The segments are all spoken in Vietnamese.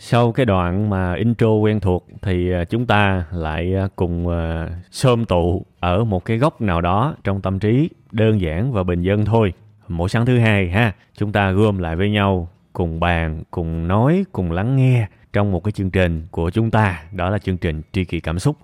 Sau cái đoạn mà intro quen thuộc thì à, chúng ta lại à, cùng à, xôm tụ ở một cái góc nào đó trong tâm trí đơn giản và bình dân thôi. Mỗi sáng thứ hai ha, chúng ta gom lại với nhau, cùng bàn, cùng nói, cùng lắng nghe trong một cái chương trình của chúng ta, đó là chương trình Tri Kỳ Cảm Xúc.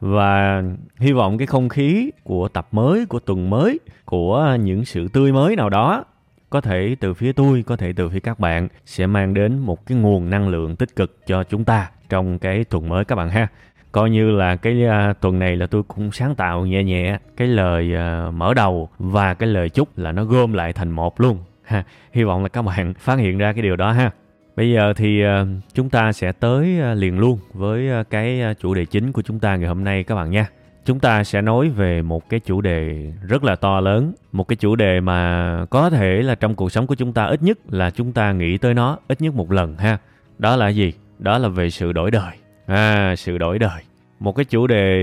Và hy vọng cái không khí của tập mới, của tuần mới, của những sự tươi mới nào đó có thể từ phía tôi có thể từ phía các bạn sẽ mang đến một cái nguồn năng lượng tích cực cho chúng ta trong cái tuần mới các bạn ha. Coi như là cái uh, tuần này là tôi cũng sáng tạo nhẹ nhẹ cái lời uh, mở đầu và cái lời chúc là nó gom lại thành một luôn ha. Hy vọng là các bạn phát hiện ra cái điều đó ha. Bây giờ thì uh, chúng ta sẽ tới uh, liền luôn với uh, cái uh, chủ đề chính của chúng ta ngày hôm nay các bạn nha chúng ta sẽ nói về một cái chủ đề rất là to lớn, một cái chủ đề mà có thể là trong cuộc sống của chúng ta ít nhất là chúng ta nghĩ tới nó ít nhất một lần ha. Đó là gì? Đó là về sự đổi đời. À sự đổi đời. Một cái chủ đề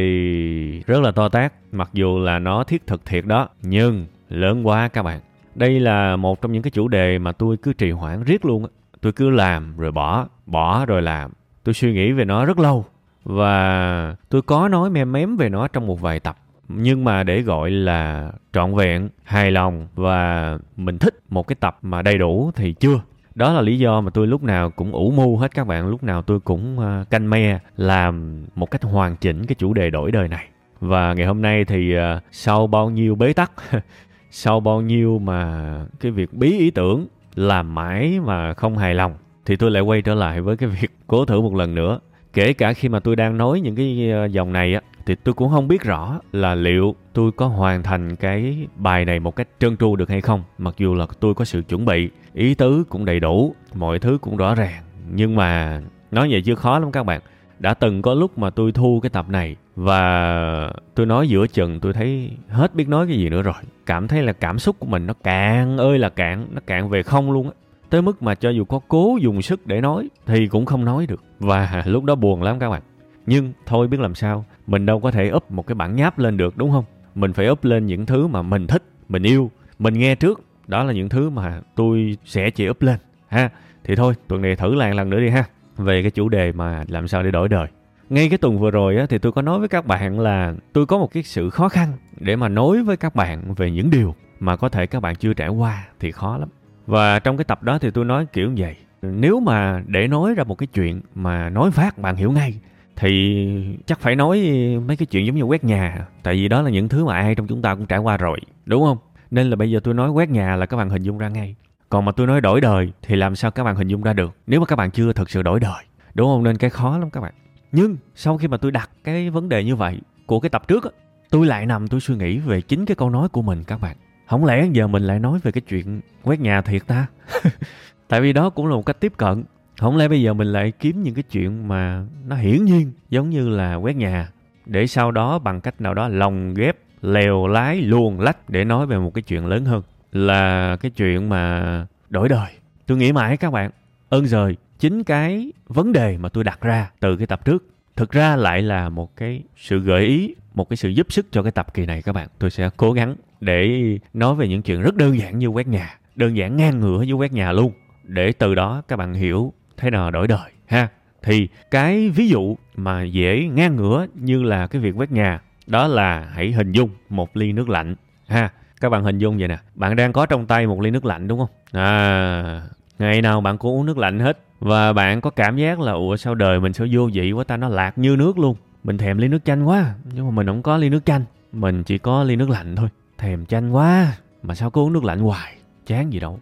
rất là to tát, mặc dù là nó thiết thực thiệt đó, nhưng lớn quá các bạn. Đây là một trong những cái chủ đề mà tôi cứ trì hoãn riết luôn tôi cứ làm rồi bỏ bỏ rồi làm. Tôi suy nghĩ về nó rất lâu và tôi có nói mem mém về nó trong một vài tập. Nhưng mà để gọi là trọn vẹn, hài lòng và mình thích một cái tập mà đầy đủ thì chưa. Đó là lý do mà tôi lúc nào cũng ủ mưu hết các bạn. Lúc nào tôi cũng ờ, canh me làm một cách hoàn chỉnh cái chủ đề đổi đời này. Và ngày hôm nay thì ờ, sau bao nhiêu bế tắc, sau bao nhiêu mà cái việc bí ý tưởng làm mãi mà không hài lòng, thì tôi lại quay trở lại với cái việc cố thử một lần nữa kể cả khi mà tôi đang nói những cái ờ, dòng này á, thì tôi cũng không biết rõ là liệu tôi có hoàn thành cái bài này một cách trơn tru được hay không. Mặc dù là tôi có sự chuẩn bị, ý tứ cũng đầy đủ, mọi thứ cũng rõ ràng. Nhưng mà nói vậy chưa khó lắm các bạn. Đã từng có lúc mà tôi thu cái tập này và tôi nói giữa chừng tôi thấy hết biết nói cái gì nữa rồi. Cảm thấy là cảm xúc của mình nó cạn ơi là cạn nó cạn về không luôn á. Tới mức mà cho dù có cố dùng sức để nói thì cũng không nói được và lúc đó buồn lắm các bạn. Nhưng thôi biết làm sao mình đâu có thể up một cái bản nháp lên được đúng không? Mình phải up lên những thứ mà mình thích mình yêu mình nghe trước. Đó là những thứ mà tôi sẽ chỉ up lên ha. Thì thôi tuần này thử lại lần nữa đi ha. Về cái chủ đề mà làm sao để đổi đời. Ngay cái tuần vừa rồi á, thì tôi có nói với các bạn là tôi có một cái sự khó khăn để mà nói với các bạn về những điều mà có thể các bạn chưa trải qua thì khó lắm. Và trong cái tập đó thì tôi nói kiểu như vậy. Nếu mà để nói ra một cái chuyện mà nói phát bạn hiểu ngay, thì chắc phải nói mấy cái chuyện giống như quét nhà. Tại vì đó là những thứ mà ai trong chúng ta cũng trải qua rồi. Đúng không? Nên là bây giờ tôi nói quét nhà là các bạn hình dung ra ngay. Còn mà tôi nói đổi đời thì làm sao các bạn hình dung ra được, nếu mà các bạn chưa thực sự đổi đời. Đúng không? Nên cái khó lắm các bạn. Nhưng sau khi mà tôi đặt cái vấn đề như vậy của cái tập trước tôi lại nằm tôi suy nghĩ về chính cái câu nói của mình các bạn không lẽ giờ mình lại nói về cái chuyện quét nhà thiệt ta tại vì đó cũng là một cách tiếp cận. Không lẽ bây giờ mình lại kiếm những cái chuyện mà nó hiển nhiên, giống như là quét nhà, để sau đó bằng cách nào đó lồng ghép, lèo lái, luồn lách để nói về một cái chuyện lớn hơn là cái chuyện mà đổi đời. Tôi nghĩ mãi các bạn, ơn rời chính cái vấn đề mà tôi đặt ra từ cái tập trước, thực ra lại là một cái sự gợi ý, một cái sự giúp sức cho cái tập kỳ này các bạn. Tôi sẽ cố gắng để nói về những chuyện rất đơn giản như quét nhà, đơn giản ngang ngửa với quét nhà luôn để từ đó các bạn hiểu thế nào đổi đời, ha? Thì cái ví dụ mà dễ ngang ngửa như là cái việc quét nhà, đó là hãy hình dung một ly nước lạnh, ha? Các bạn hình dung vậy nè, bạn đang có trong tay một ly nước lạnh đúng không? À ngày nào bạn cũng uống nước lạnh hết và bạn có cảm giác là, ủa, sao đời mình sao vô vị quá ta? Nó lạc như nước luôn. Mình thèm ly nước chanh quá, nhưng mà mình không có ly nước chanh, mình chỉ có ly nước lạnh thôi. Thèm chanh quá, mà sao cứ uống nước lạnh hoài? Chán gì đâu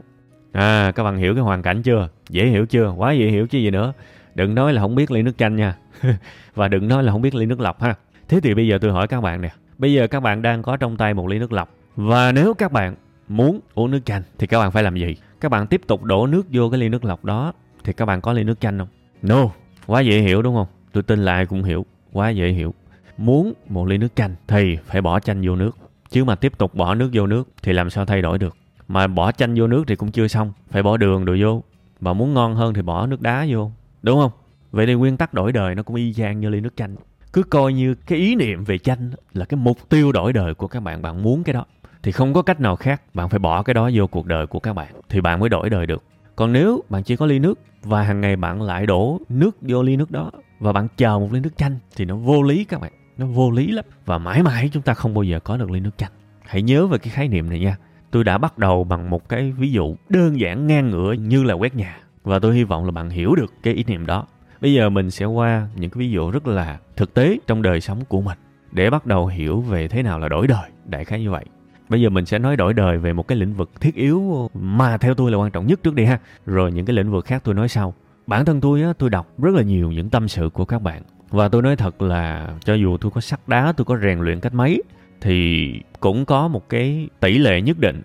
à các bạn hiểu cái hoàn cảnh chưa? Dễ hiểu chưa? Quá dễ hiểu chứ gì nữa. Đừng nói là không biết ly nước chanh nha. Và đừng nói là không biết ly nước lọc ha. Thế thì bây giờ tôi hỏi các bạn nè. Bây giờ các bạn đang có trong tay một ly nước lọc. Và nếu các bạn muốn uống nước chanh thì các bạn phải làm gì? Các bạn tiếp tục đổ nước vô cái ly nước lọc đó. Thì các bạn có ly nước chanh không? No. Quá dễ hiểu đúng không? Tôi tin là ai cũng hiểu. Quá dễ hiểu. Muốn một ly nước chanh thì phải bỏ chanh vô nước. Chứ mà tiếp tục bỏ nước vô nước thì làm sao thay đổi được? Mà bỏ chanh vô nước thì cũng chưa xong, phải bỏ đường đồ vô. Và muốn ngon hơn thì bỏ nước đá vô, đúng không? Vậy thì nguyên tắc đổi đời nó cũng y chang như ly nước chanh. Cứ coi như cái ý niệm về chanh là cái mục tiêu đổi đời của các bạn. Bạn muốn cái đó thì không có cách nào khác. Bạn phải bỏ cái đó vô cuộc đời của các bạn thì bạn mới đổi đời được. Còn nếu bạn chỉ có ly nước và hàng ngày bạn lại đổ nước vô ly nước đó và bạn chờ một ly nước chanh thì nó vô lý các bạn, nó vô lý lắm. Và mãi mãi chúng ta không bao giờ có được ly nước chanh. Hãy nhớ về cái khái niệm này nha tôi đã bắt đầu bằng một cái ví dụ đơn giản ngang ngửa như là quét nhà. Và tôi hy vọng là bạn hiểu được cái ý niệm đó. Bây giờ mình sẽ qua những cái ví dụ rất là thực tế trong đời sống của mình để bắt đầu hiểu về thế nào là đổi đời, đại khái như vậy. Bây giờ mình sẽ nói đổi đời về một cái lĩnh vực thiết yếu mà theo tôi là quan trọng nhất trước đi ha. Rồi những cái lĩnh vực khác tôi nói sau. Bản thân tôi á, tôi đọc rất là nhiều những tâm sự của các bạn. Và tôi nói thật là cho dù tôi có sắt đá, tôi có rèn luyện cách mấy thì cũng có một cái tỷ lệ nhất định.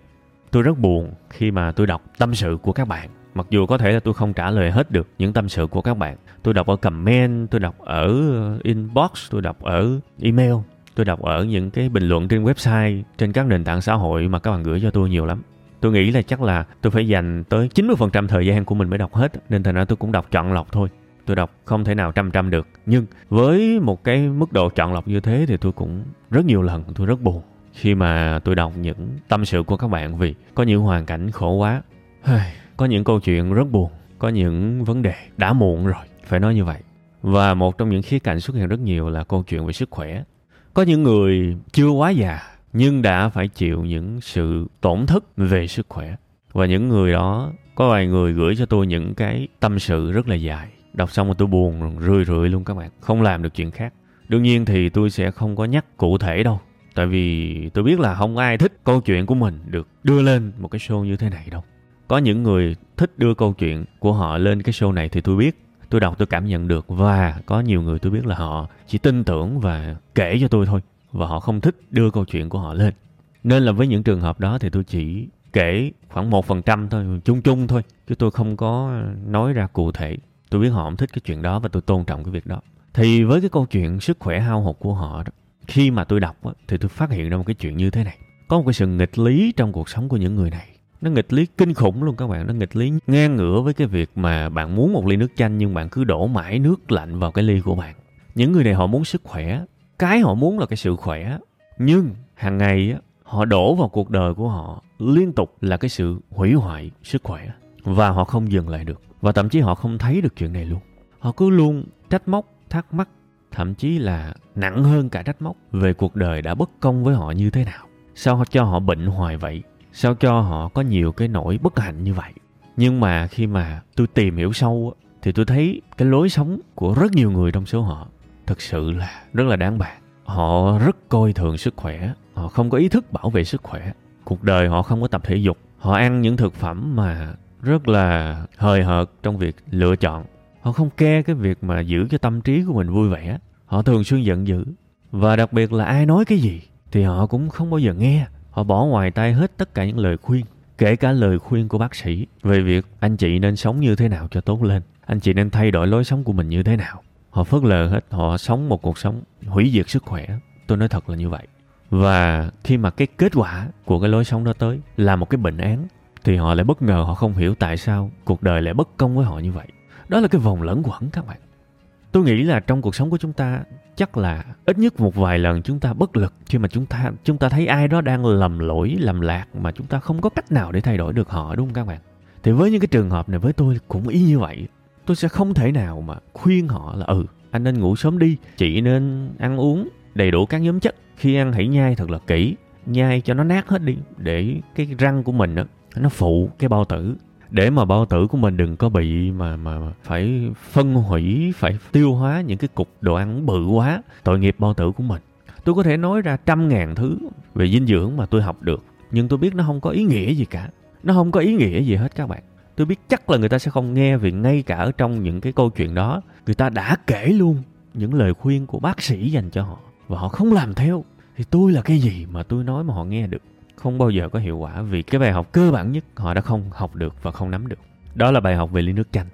Tôi rất buồn khi mà tôi đọc tâm sự của các bạn. Mặc dù có thể là tôi không trả lời hết được những tâm sự của các bạn. Tôi đọc ở comment, tôi đọc ở inbox, tôi đọc ở email, tôi đọc ở những cái bình luận trên website, trên các nền tảng xã hội mà các bạn gửi cho tôi nhiều lắm. Tôi nghĩ là chắc là tôi phải dành tới 90% thời gian của mình mới đọc hết. Nên thành ra tôi cũng đọc chọn lọc thôi tôi đọc không thể nào trăm trăm được. Nhưng với một cái mức độ chọn lọc như thế thì tôi cũng rất nhiều lần tôi rất buồn khi mà tôi đọc những tâm sự của các bạn vì có những hoàn cảnh khổ quá. Có những câu chuyện rất buồn, có những vấn đề đã muộn rồi, phải nói như vậy. Và một trong những khía cạnh xuất hiện rất nhiều là câu chuyện về sức khỏe. Có những người chưa quá già nhưng đã phải chịu những sự tổn thất về sức khỏe. Và những người đó, có vài người gửi cho tôi những cái tâm sự rất là dài đọc xong rồi tôi buồn rười rượi luôn các bạn. Không làm được chuyện khác. Đương nhiên thì tôi sẽ không có nhắc cụ thể đâu. Tại vì tôi biết là không ai thích câu chuyện của mình được đưa lên một cái show như thế này đâu. Có những người thích đưa câu chuyện của họ lên cái show này thì tôi biết, tôi đọc, tôi cảm nhận được. Và có nhiều người tôi biết là họ chỉ tin tưởng và kể cho tôi thôi. Và họ không thích đưa câu chuyện của họ lên. Nên là với những trường hợp đó thì tôi chỉ kể khoảng một phần trăm thôi, chung chung thôi. Chứ tôi không có nói ra cụ thể tôi biết họ không thích cái chuyện đó và tôi tôn trọng cái việc đó. Thì với cái câu chuyện sức khỏe hao hụt của họ đó khi mà tôi đọc á, thì tôi phát hiện ra một cái chuyện như thế này. Có một cái sự nghịch lý trong cuộc sống của những người này. Nó nghịch lý kinh khủng luôn các bạn nó nghịch lý ngang ngửa với cái việc mà bạn muốn một ly nước chanh nhưng bạn cứ đổ mãi nước lạnh vào cái ly của bạn. Những người này họ muốn sức khỏe cái họ muốn là cái sự khỏe nhưng hàng ngày á, họ đổ vào cuộc đời của họ liên tục là cái sự hủy hoại sức khỏe và họ không dừng lại được và thậm chí họ không thấy được chuyện này luôn. Họ cứ luôn trách móc, thắc mắc, thậm chí là nặng hơn cả trách móc về cuộc đời đã bất công với họ như thế nào. Sao cho họ bệnh hoài vậy? Sao cho họ có nhiều cái nỗi bất hạnh như vậy? Nhưng mà khi mà tôi tìm hiểu sâu thì tôi thấy cái lối sống của rất nhiều người trong số họ thực sự là rất là đáng bàn họ rất coi thường sức khỏe, họ không có ý thức bảo vệ sức khỏe. Cuộc đời họ không có tập thể dục, họ ăn những thực phẩm mà rất là hời hợt trong việc lựa chọn. Họ không ke cái việc mà giữ cho tâm trí của mình vui vẻ. Họ thường xuyên giận dữ. Và đặc biệt là ai nói cái gì thì họ cũng không bao giờ nghe. Họ bỏ ngoài tay hết tất cả những lời khuyên, kể cả lời khuyên của bác sĩ, về việc anh chị nên sống như thế nào cho tốt lên. Anh chị nên thay đổi lối sống của mình như thế nào. Họ phớt lờ hết, họ sống một cuộc sống hủy diệt sức khỏe. Tôi nói thật là như vậy. Và khi mà cái kết quả của cái lối sống đó tới là một cái bệnh án thì họ lại bất ngờ họ không hiểu tại sao cuộc đời lại bất công với họ như vậy. Đó là cái vòng lẫn quẩn các bạn. Tôi nghĩ là trong cuộc sống của chúng ta chắc là ít nhất một vài lần chúng ta bất lực khi mà chúng ta chúng ta thấy ai đó đang lầm lỗi lầm lạc mà chúng ta không có cách nào để thay đổi được họ đúng không các bạn? Thì với những cái trường hợp này với tôi cũng y như vậy. Tôi sẽ không thể nào mà khuyên họ là ừ anh nên ngủ sớm đi chị nên ăn uống đầy đủ các nhóm chất. Khi ăn hãy nhai thật là kỹ nhai cho nó nát hết đi để cái răng của mình đó, nó phụ cái bao tử. Để mà bao tử của mình đừng có bị mà mà phải phân hủy, phải tiêu hóa những cái cục đồ ăn bự quá, tội nghiệp bao tử của mình. Tôi có thể nói ra trăm ngàn thứ về dinh dưỡng mà tôi học được, nhưng tôi biết nó không có ý nghĩa gì cả. Nó không có ý nghĩa gì hết các bạn. Tôi biết chắc là người ta sẽ không nghe vì ngay cả ở trong những cái câu chuyện đó, người ta đã kể luôn những lời khuyên của bác sĩ dành cho họ và họ không làm theo. Thì tôi là cái gì mà tôi nói mà họ nghe được? Không bao giờ có hiệu quả vì cái bài học cơ bản nhất họ đã không học được và không nắm được. Đó là bài học về ly nước chanh.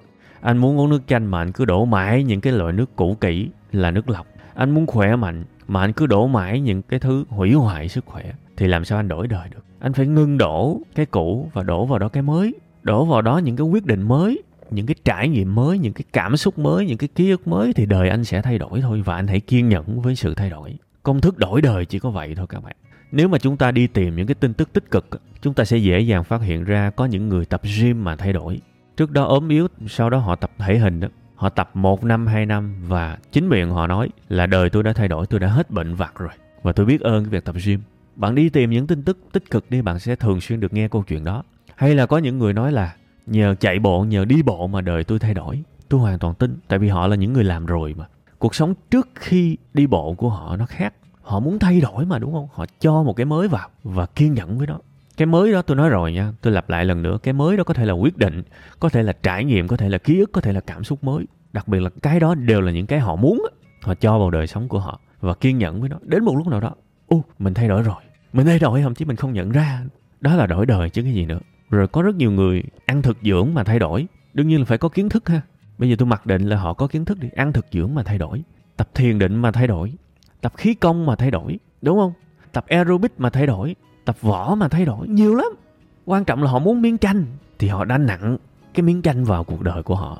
Anh muốn uống nước chanh mà anh cứ đổ mãi những cái loại nước cũ kỹ là nước lọc. Anh muốn khỏe mạnh mà anh cứ đổ mãi những cái thứ hủy hoại sức khỏe thì làm sao anh đổi đời được? Anh phải ngưng đổ cái cũ và đổ vào đó cái mới, đổ vào đó những cái quyết định mới, những cái trải nghiệm mới, những cái cảm xúc mới, những cái ký ức mới thì đời anh sẽ thay đổi thôi và anh hãy kiên nhẫn với sự thay đổi. Công thức đổi đời chỉ có vậy thôi các bạn nếu mà chúng ta đi tìm những cái tin tức tích cực, chúng ta sẽ dễ dàng phát hiện ra có những người tập gym mà thay đổi. Trước đó ốm yếu, sau đó họ tập thể hình đó. Họ tập một năm, hai năm và chính miệng họ nói là đời tôi đã thay đổi, tôi đã hết bệnh vặt rồi. Và tôi biết ơn cái việc tập gym. Bạn đi tìm những tin tức tích cực đi, bạn sẽ thường xuyên được nghe câu chuyện đó. Hay là có những người nói là nhờ chạy bộ, nhờ đi bộ mà đời tôi thay đổi. Tôi hoàn toàn tin, tại vì họ là những người làm rồi mà. Cuộc sống trước khi đi bộ của họ nó khác họ muốn thay đổi mà, đúng không? Họ cho một cái mới vào và kiên nhẫn với nó. Cái mới đó tôi nói rồi nha, tôi lặp lại lần nữa, cái mới đó có thể là quyết định, có thể là trải nghiệm, có thể là ký ức, có thể là cảm xúc mới. Đặc biệt là cái đó đều là những cái họ muốn họ cho vào đời sống của họ và kiên nhẫn với nó. Đến một lúc nào đó, ô, mình thay đổi rồi. Mình thay đổi, thậm chí mình không nhận ra. Đó là đổi đời chứ cái gì nữa. Rồi có rất nhiều người ăn thực dưỡng mà thay đổi. Đương nhiên là phải có kiến thức ha. Bây giờ tôi mặc định là họ có kiến thức đi, ăn thực dưỡng mà thay đổi, tập thiền định mà thay đổi tập khí công mà thay đổi đúng không? Tập aerobic mà thay đổi tập võ mà thay đổi. Nhiều lắm. Quan trọng là họ muốn miếng canh thì họ đã nặng cái miếng canh vào cuộc đời của họ.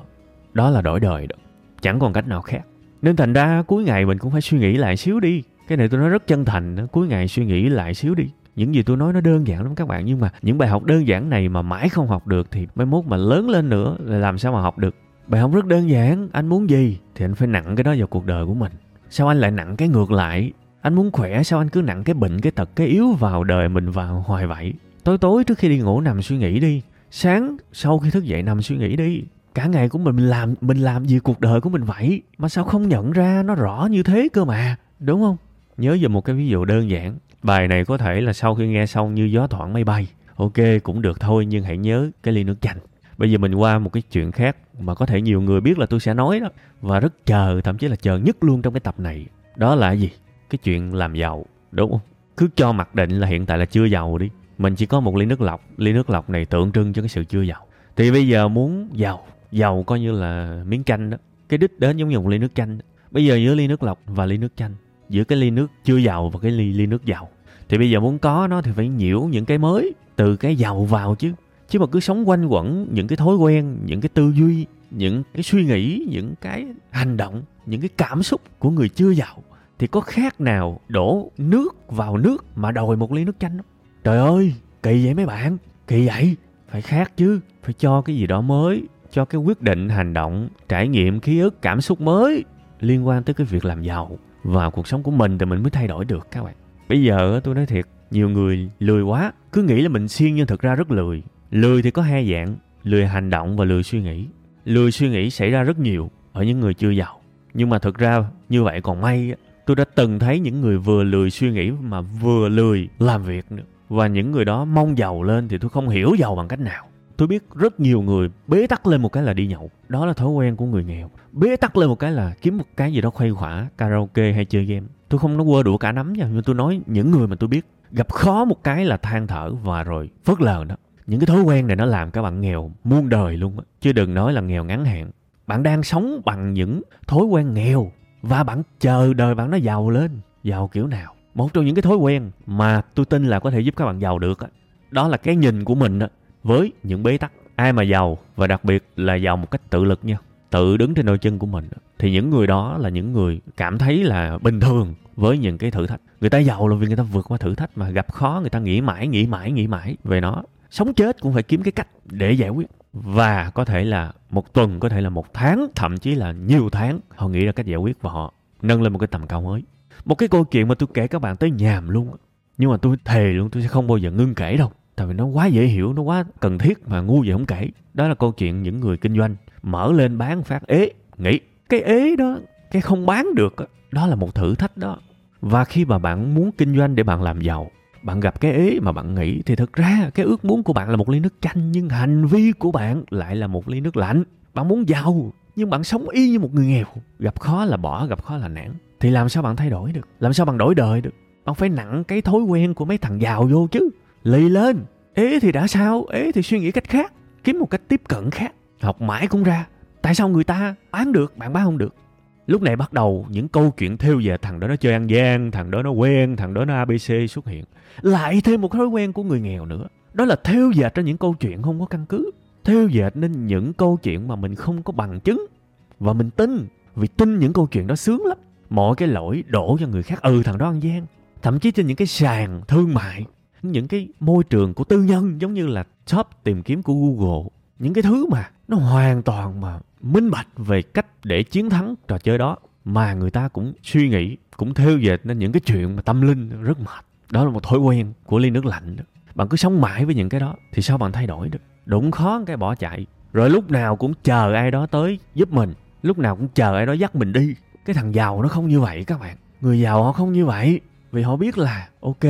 Đó là đổi đời đó chẳng còn cách nào khác. Nên thành ra cuối ngày mình cũng phải suy nghĩ lại xíu đi. Cái này tôi nói rất chân thành cuối ngày suy nghĩ lại xíu đi. Những gì tôi nói nó đơn giản lắm các bạn nhưng mà những bài học đơn giản này mà mãi không học được thì mai mốt mà lớn lên nữa là làm sao mà học được? Bài học rất đơn giản anh muốn gì thì anh phải nặng cái đó vào cuộc đời của mình sao anh lại nặng cái ngược lại? Anh muốn khỏe, sao anh cứ nặng cái bệnh, cái tật, cái yếu vào đời mình vào hoài vậy? Tối tối trước khi đi ngủ nằm suy nghĩ đi. Sáng sau khi thức dậy nằm suy nghĩ đi. Cả ngày của mình mình làm mình làm gì cuộc đời của mình vậy? Mà sao không nhận ra nó rõ như thế cơ mà? Đúng không? Nhớ về một cái ví dụ đơn giản. Bài này có thể là sau khi nghe xong như gió thoảng mây bay. Ok, cũng được thôi, nhưng hãy nhớ cái ly nước chanh bây giờ mình qua một cái chuyện khác mà có thể nhiều người biết là tôi sẽ nói đó. Và rất chờ, thậm chí là chờ nhất luôn trong cái tập này. Đó là gì? Cái chuyện làm giàu, đúng không? Cứ cho mặc định là hiện tại là chưa giàu đi. Mình chỉ có một ly nước lọc. Ly nước lọc này tượng trưng cho cái sự chưa giàu. Thì bây giờ muốn giàu giàu coi như là miếng chanh đó. Cái đích đến giống như một ly nước chanh. Bây giờ giữa ly nước lọc và ly nước chanh, giữa cái ly nước chưa giàu và cái ly ly nước giàu. Thì bây giờ muốn có nó thì phải nhiễu những cái mới từ cái giàu vào chứ chứ mà cứ sống quanh quẩn những cái thói quen, những cái tư duy, những cái suy nghĩ, những cái hành động, những cái cảm xúc của người chưa giàu, thì có khác nào đổ nước vào nước mà đòi một ly nước chanh không? Trời ơi, kỳ vậy mấy bạn, kỳ vậy. Phải khác chứ, phải cho cái gì đó mới, cho cái quyết định, hành động, trải nghiệm, ký ức, cảm xúc mới liên quan tới cái việc làm giàu vào cuộc sống của mình thì mình mới thay đổi được các bạn. Bây giờ tôi nói thiệt, nhiều người lười quá, cứ nghĩ là mình siêng nhưng thực ra rất lười lười thì có hai dạng, lười hành động và lười suy nghĩ. Lười suy nghĩ xảy ra rất nhiều ở những người chưa giàu. Nhưng mà thực ra như vậy còn may tôi đã từng thấy những người vừa lười suy nghĩ mà vừa lười làm việc nữa. Và những người đó mong giàu lên thì tôi không hiểu giàu bằng cách nào. Tôi biết rất nhiều người bế tắc lên một cái là đi nhậu. Đó là thói quen của người nghèo. Bế tắc lên một cái là kiếm một cái gì đó khuây khỏa, karaoke hay chơi game. Tôi không nói quơ đũa cả nắm nha, nhưng tôi nói những người mà tôi biết. Gặp khó một cái là than thở và rồi phớt lờ đó những cái thói quen này nó làm các bạn nghèo muôn đời luôn á. Chứ đừng nói là nghèo ngắn hạn. Bạn đang sống bằng những thói quen nghèo và bạn chờ đời bạn nó giàu lên. Giàu kiểu nào? Một trong những cái thói quen mà tôi tin là có thể giúp các bạn giàu được đó, đó là cái nhìn của mình đó, với những bế tắc. Ai mà giàu và đặc biệt là giàu một cách tự lực nha tự đứng trên đôi chân của mình thì những người đó là những người cảm thấy là bình thường với những cái thử thách. Người ta giàu là vì người ta vượt qua thử thách mà gặp khó người ta nghĩ mãi nghĩ mãi nghĩ mãi về nó sống chết cũng phải kiếm cái cách để giải quyết. Và có thể là một tuần có thể là một tháng thậm chí là nhiều tháng họ nghĩ ra cách giải quyết và họ nâng lên một cái tầm cao mới. Một cái câu chuyện mà tôi kể các bạn tới nhàm luôn nhưng mà tôi thề luôn tôi sẽ không bao giờ ngưng kể đâu tại vì nó quá dễ hiểu nó quá cần thiết mà ngu vậy không kể. Đó là câu chuyện những người kinh doanh mở lên bán phát ế nghĩ cái ế đó cái không bán được đó, đó là một thử thách đó. Và khi mà bạn muốn kinh doanh để bạn làm giàu bạn gặp cái ế mà bạn nghĩ thì thực ra cái ước muốn của bạn là một ly nước chanh, nhưng hành vi của bạn lại là một ly nước lạnh. Bạn muốn giàu, nhưng bạn sống y như một người nghèo. Gặp khó là bỏ, gặp khó là nản. Thì làm sao bạn thay đổi được? Làm sao bạn đổi đời được? Bạn phải nặng cái thói quen của mấy thằng giàu vô chứ. Lì lên. Ế thì đã sao? Ế thì suy nghĩ cách khác. Kiếm một cách tiếp cận khác. Học mãi cũng ra. Tại sao người ta bán được, bạn bán không được? Lúc này bắt đầu những câu chuyện theo về thằng đó nó chơi ăn gian, thằng đó nó quen, thằng đó nó abc xuất hiện. Lại thêm một thói quen của người nghèo nữa. Đó là theo dệt ra những câu chuyện không có căn cứ. Theo dệt nên những câu chuyện mà mình không có bằng chứng. Và mình tin, vì tin những câu chuyện đó sướng lắm. Mọi cái lỗi đổ cho người khác. Ừ thằng đó ăn gian. Thậm chí trên những cái sàn thương mại, những cái môi trường của tư nhân giống như là shop tìm kiếm của google. Những cái thứ mà nó hoàn toàn mà minh bạch về cách để chiến thắng trò chơi đó, mà người ta cũng suy nghĩ, cũng theo dệt nên những cái chuyện mà tâm linh rất mệt. Đó là một thói quen của ly nước lạnh đó. bạn cứ sống mãi với những cái đó thì sao bạn thay đổi được? Đụng khó cái bỏ chạy. Rồi lúc nào cũng chờ ai đó tới giúp mình, lúc nào cũng chờ ai đó dắt mình đi. Cái thằng giàu nó không như vậy các bạn. Người giàu họ không như vậy, vì họ biết là, ok,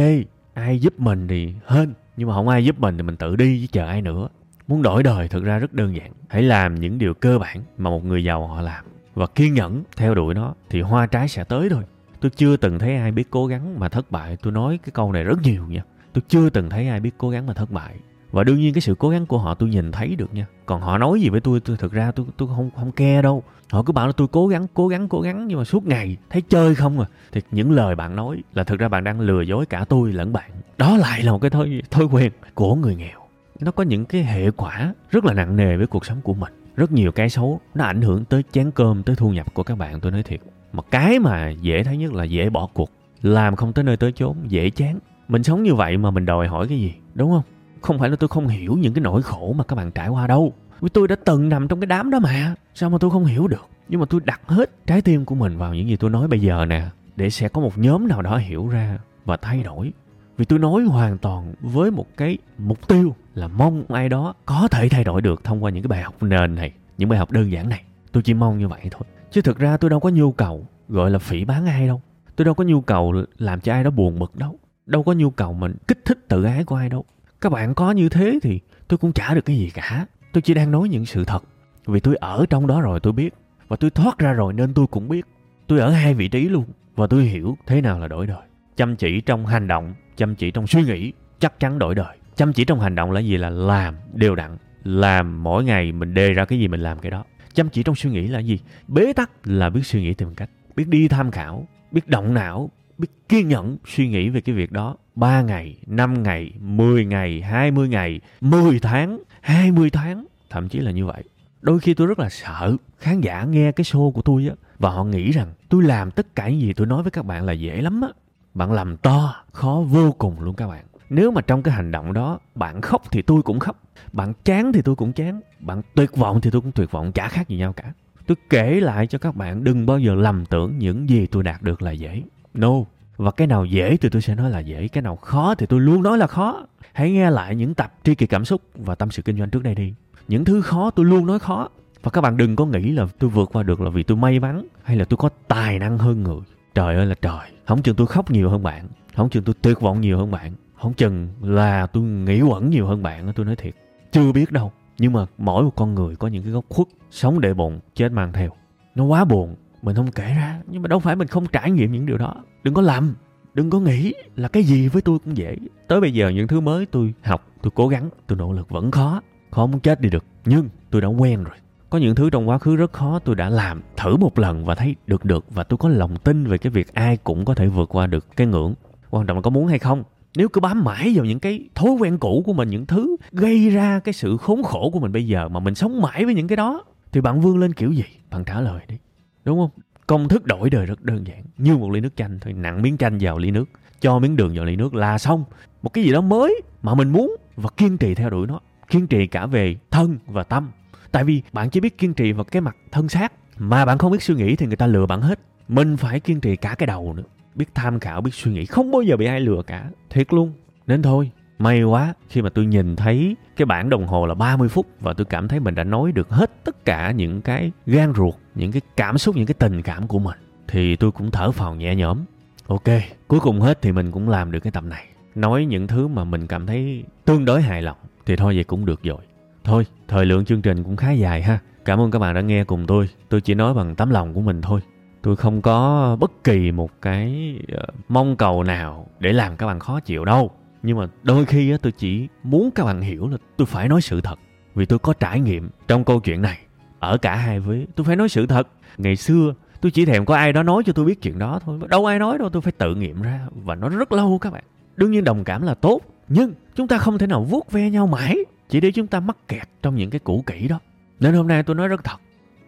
ai giúp mình thì hên, nhưng mà không ai giúp mình thì mình tự đi chứ chờ ai nữa muốn đổi đời thực ra rất đơn giản. Hãy làm những điều cơ bản mà một người giàu họ làm. Và kiên nhẫn theo đuổi nó thì hoa trái sẽ tới thôi. Tôi chưa từng thấy ai biết cố gắng mà thất bại. Tôi nói cái câu này rất nhiều nha. Tôi chưa từng thấy ai biết cố gắng mà thất bại. Và đương nhiên cái sự cố gắng của họ tôi nhìn thấy được nha. Còn họ nói gì với tôi tôi thực ra tôi tôi không không ke đâu. Họ cứ bảo là tôi cố gắng cố gắng cố gắng nhưng mà suốt ngày thấy chơi không à. Thì những lời bạn nói là thực ra bạn đang lừa dối cả tôi lẫn bạn. Đó lại là một cái thói thói quen của người nghèo nó có những cái hệ quả rất là nặng nề với cuộc sống của mình. Rất nhiều cái xấu nó ảnh hưởng tới chén cơm, tới thu nhập của các bạn, tôi nói thiệt. Mà cái mà dễ thấy nhất là dễ bỏ cuộc. Làm không tới nơi tới chốn, dễ chán. Mình sống như vậy mà mình đòi hỏi cái gì, đúng không? Không phải là tôi không hiểu những cái nỗi khổ mà các bạn trải qua đâu. Vì tôi đã từng nằm trong cái đám đó mà, sao mà tôi không hiểu được? Nhưng mà tôi đặt hết trái tim của mình vào những gì tôi nói bây giờ nè, để sẽ có một nhóm nào đó hiểu ra và thay đổi vì tôi nói hoàn toàn với một cái mục tiêu là mong ai đó có thể thay đổi được thông qua những cái bài học nền này, những bài học đơn giản này. Tôi chỉ mong như vậy thôi. Chứ thực ra tôi đâu có nhu cầu gọi là phỉ bán ai đâu. Tôi đâu có nhu cầu làm cho ai đó buồn bực đâu. Đâu có nhu cầu mình kích thích tự ái của ai đâu. Các bạn có như thế thì tôi cũng chả được cái gì cả. Tôi chỉ đang nói những sự thật. Vì tôi ở trong đó rồi tôi biết. Và tôi thoát ra rồi nên tôi cũng biết. Tôi ở hai vị trí luôn. Và tôi hiểu thế nào là đổi đời chăm chỉ trong hành động chăm chỉ trong suy nghĩ chắc chắn đổi đời. Chăm chỉ trong hành động là gì? Là làm đều đặn làm mỗi ngày mình đề ra cái gì mình làm cái đó. Chăm chỉ trong suy nghĩ là gì? Bế tắc là biết suy nghĩ tìm cách biết đi tham khảo biết động não biết kiên nhẫn suy nghĩ về cái việc đó. 3 ngày, 5 ngày, 10 ngày, 20 ngày, 10 tháng, 20 tháng, thậm chí là như vậy. Đôi khi tôi rất là sợ khán giả nghe cái show của tôi á và họ nghĩ rằng tôi làm tất cả những gì tôi nói với các bạn là dễ lắm á. Bạn làm to, khó vô cùng luôn các bạn. Nếu mà trong cái hành động đó bạn khóc thì tôi cũng khóc, bạn chán thì tôi cũng chán, bạn tuyệt vọng thì tôi cũng tuyệt vọng, chả khác gì nhau cả. Tôi kể lại cho các bạn đừng bao giờ lầm tưởng những gì tôi đạt được là dễ. No, và cái nào dễ thì tôi sẽ nói là dễ, cái nào khó thì tôi luôn nói là khó. Hãy nghe lại những tập tri kỳ cảm xúc và tâm sự kinh doanh trước đây đi. Những thứ khó tôi luôn nói khó. Và các bạn đừng có nghĩ là tôi vượt qua được là vì tôi may mắn hay là tôi có tài năng hơn người. Trời ơi là trời, không chừng tôi khóc nhiều hơn bạn, không chừng tôi tuyệt vọng nhiều hơn bạn, không chừng là tôi nghĩ quẩn nhiều hơn bạn, tôi nói thiệt. Chưa biết đâu, nhưng mà mỗi một con người có những cái góc khuất, sống để bụng, chết mang theo. Nó quá buồn, mình không kể ra, nhưng mà đâu phải mình không trải nghiệm những điều đó. Đừng có làm, đừng có nghĩ là cái gì với tôi cũng dễ. Tới bây giờ những thứ mới tôi học, tôi cố gắng, tôi nỗ lực vẫn khó, khó muốn chết đi được. Nhưng tôi đã quen rồi. Có những thứ trong quá khứ rất khó tôi đã làm thử một lần và thấy được được và tôi có lòng tin về cái việc ai cũng có thể vượt qua được cái ngưỡng. Quan trọng là có muốn hay không. Nếu cứ bám mãi vào những cái thói quen cũ của mình, những thứ gây ra cái sự khốn khổ của mình bây giờ mà mình sống mãi với những cái đó thì bạn vươn lên kiểu gì? Bạn trả lời đi. Đúng không? Công thức đổi đời rất đơn giản. Như một ly nước chanh thôi. Nặng miếng chanh vào ly nước. Cho miếng đường vào ly nước là xong. Một cái gì đó mới mà mình muốn và kiên trì theo đuổi nó. Kiên trì cả về thân và tâm. Tại vì bạn chỉ biết kiên trì vào cái mặt thân xác mà bạn không biết suy nghĩ thì người ta lừa bạn hết. Mình phải kiên trì cả cái đầu nữa. Biết tham khảo, biết suy nghĩ. Không bao giờ bị ai lừa cả. Thiệt luôn. Nên thôi, may quá khi mà tôi nhìn thấy cái bảng đồng hồ là 30 phút và tôi cảm thấy mình đã nói được hết tất cả những cái gan ruột những cái cảm xúc những cái tình cảm của mình thì tôi cũng thở phào nhẹ nhõm ok cuối cùng hết thì mình cũng làm được cái tập này nói những thứ mà mình cảm thấy tương đối hài lòng thì thôi vậy cũng được rồi thôi thời lượng chương trình cũng khá dài ha. Cảm ơn các bạn đã nghe cùng tôi. Tôi chỉ nói bằng tấm lòng của mình thôi. Tôi không có bất kỳ một cái ờ, mong cầu nào để làm các bạn khó chịu đâu. Nhưng mà đôi khi á, tôi chỉ muốn các bạn hiểu là tôi phải nói sự thật. Vì tôi có trải nghiệm trong câu chuyện này. Ở cả hai với tôi phải nói sự thật. Ngày xưa tôi chỉ thèm có ai đó nói cho tôi biết chuyện đó thôi. Đâu ai nói đâu tôi phải tự nghiệm ra. Và nó rất lâu các bạn. Đương nhiên đồng cảm là tốt. Nhưng chúng ta không thể nào vuốt ve nhau mãi chỉ để chúng ta mắc kẹt trong những cái cũ kỹ đó. Nên hôm nay tôi nói rất thật.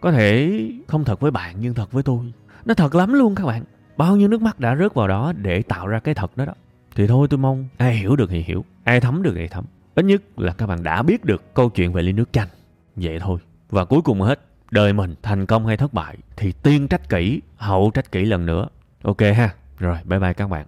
Có thể không thật với bạn, nhưng thật với tôi. Nó thật lắm luôn các bạn. Bao nhiêu nước mắt đã rớt vào đó để tạo ra cái thật đó đó. Thì thôi tôi mong, ai hiểu được thì hiểu, ai thấm được thì thấm. Ít nhất là các bạn đã biết được câu chuyện về ly nước chanh. Vậy thôi. Và cuối cùng hết, đời mình thành công hay thất bại thì tiên trách kỹ, hậu trách kỹ lần nữa. Ok ha. Rồi, bye bye các bạn.